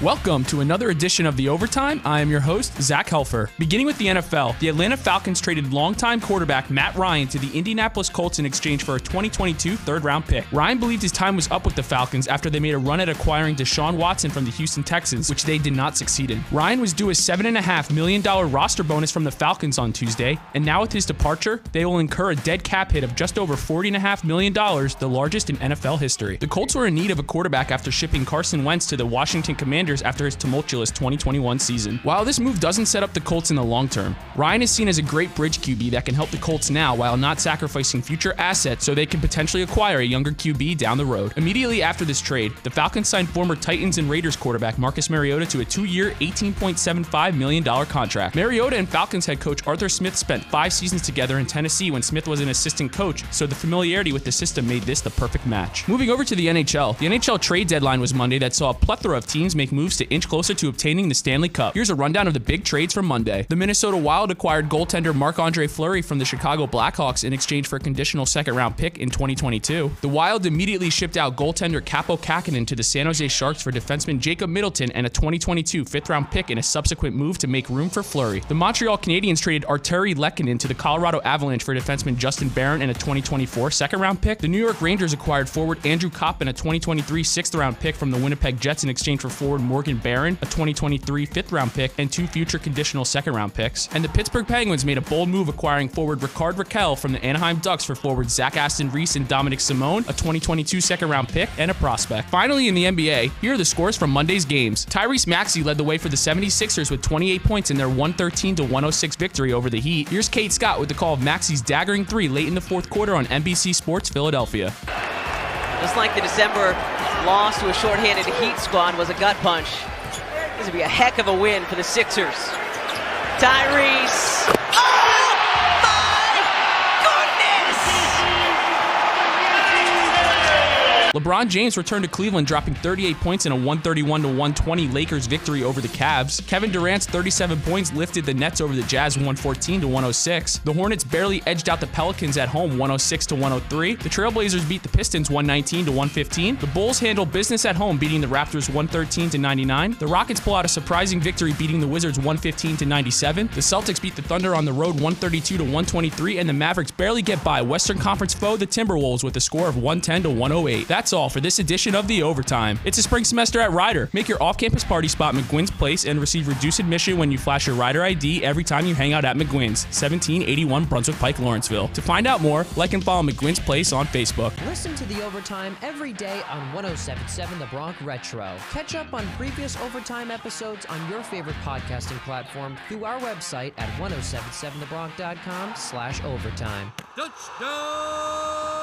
Welcome to another edition of The Overtime. I am your host, Zach Helfer. Beginning with the NFL, the Atlanta Falcons traded longtime quarterback Matt Ryan to the Indianapolis Colts in exchange for a 2022 third round pick. Ryan believed his time was up with the Falcons after they made a run at acquiring Deshaun Watson from the Houston Texans, which they did not succeed in. Ryan was due a $7.5 million roster bonus from the Falcons on Tuesday, and now with his departure, they will incur a dead cap hit of just over $40.5 million, the largest in NFL history. The Colts were in need of a quarterback after shipping Carson Wentz to the Washington Commanders after his tumultuous 2021 season. While this move doesn't set up the Colts in the long term, Ryan is seen as a great bridge QB that can help the Colts now while not sacrificing future assets so they can potentially acquire a younger QB down the road. Immediately after this trade, the Falcons signed former Titans and Raiders quarterback Marcus Mariota to a two-year, $18.75 million contract. Mariota and Falcons head coach Arthur Smith spent five seasons together in Tennessee when Smith was an assistant coach, so the familiarity with the system made this the perfect match. Moving over to the NHL, the NHL trade deadline was Monday that saw a plethora of teams make moves to inch closer to obtaining the Stanley Cup. Here's a rundown of the big trades from Monday. The Minnesota Wild acquired goaltender Marc-Andre Fleury from the Chicago Blackhawks in exchange for a conditional second round pick in 2022. The Wild immediately shipped out goaltender Kaapo Kähkönen to the San Jose Sharks for defenseman Jacob Middleton and a 2022 fifth round pick in a subsequent move to make room for Fleury. The Montreal Canadiens traded Artturi Lehkonen to the Colorado Avalanche for defenseman Justin Barron and a 2024 second round pick. The New York Rangers acquired forward Andrew Copp and a 2023 sixth round pick from the Winnipeg Jets in exchange for forward Morgan Barron, a 2023 fifth round pick, and two future conditional second round picks. And the Pittsburgh Penguins made a bold move acquiring forward Rickard Rakell from the Anaheim Ducks for forward Zach Aston Reese and Dominic Simone, a 2022 second round pick, and a prospect. Finally, in the NBA, here are the scores from Monday's games. Tyrese Maxey led the way for the 76ers with 28 points in their 113 106 victory over the Heat. Here's Kate Scott with the call of Maxey's daggering three late in the fourth quarter on NBC Sports Philadelphia. Just like the December loss to a shorthanded Heat squad was a gut punch. This would be a heck of a win for the Sixers. Tyrese. LeBron James returned to Cleveland, dropping 38 points in a 131 120 Lakers victory over the Cavs. Kevin Durant's 37 points lifted the Nets over the Jazz 114 106. The Hornets barely edged out the Pelicans at home 106 103. The Trailblazers beat the Pistons 119 115. The Bulls handled business at home, beating the Raptors 113 99. The Rockets pull out a surprising victory, beating the Wizards 115 97. The Celtics beat the Thunder on the road 132 123, and the Mavericks barely get by Western Conference foe the Timberwolves with a score of 110 108. That's all for this edition of The Overtime. It's a spring semester at Rider. Make your off campus party spot McGuinn's Place and receive reduced admission when you flash your Rider ID every time you hang out at McGuinn's, 1781 Brunswick Pike, Lawrenceville. To find out more, like and follow McGuinn's Place on Facebook. Listen to The Overtime every day on 1077 The Bronx Retro. Catch up on previous Overtime episodes on your favorite podcasting platform through our website at 1077thebronx.com slash overtime. Touchdown!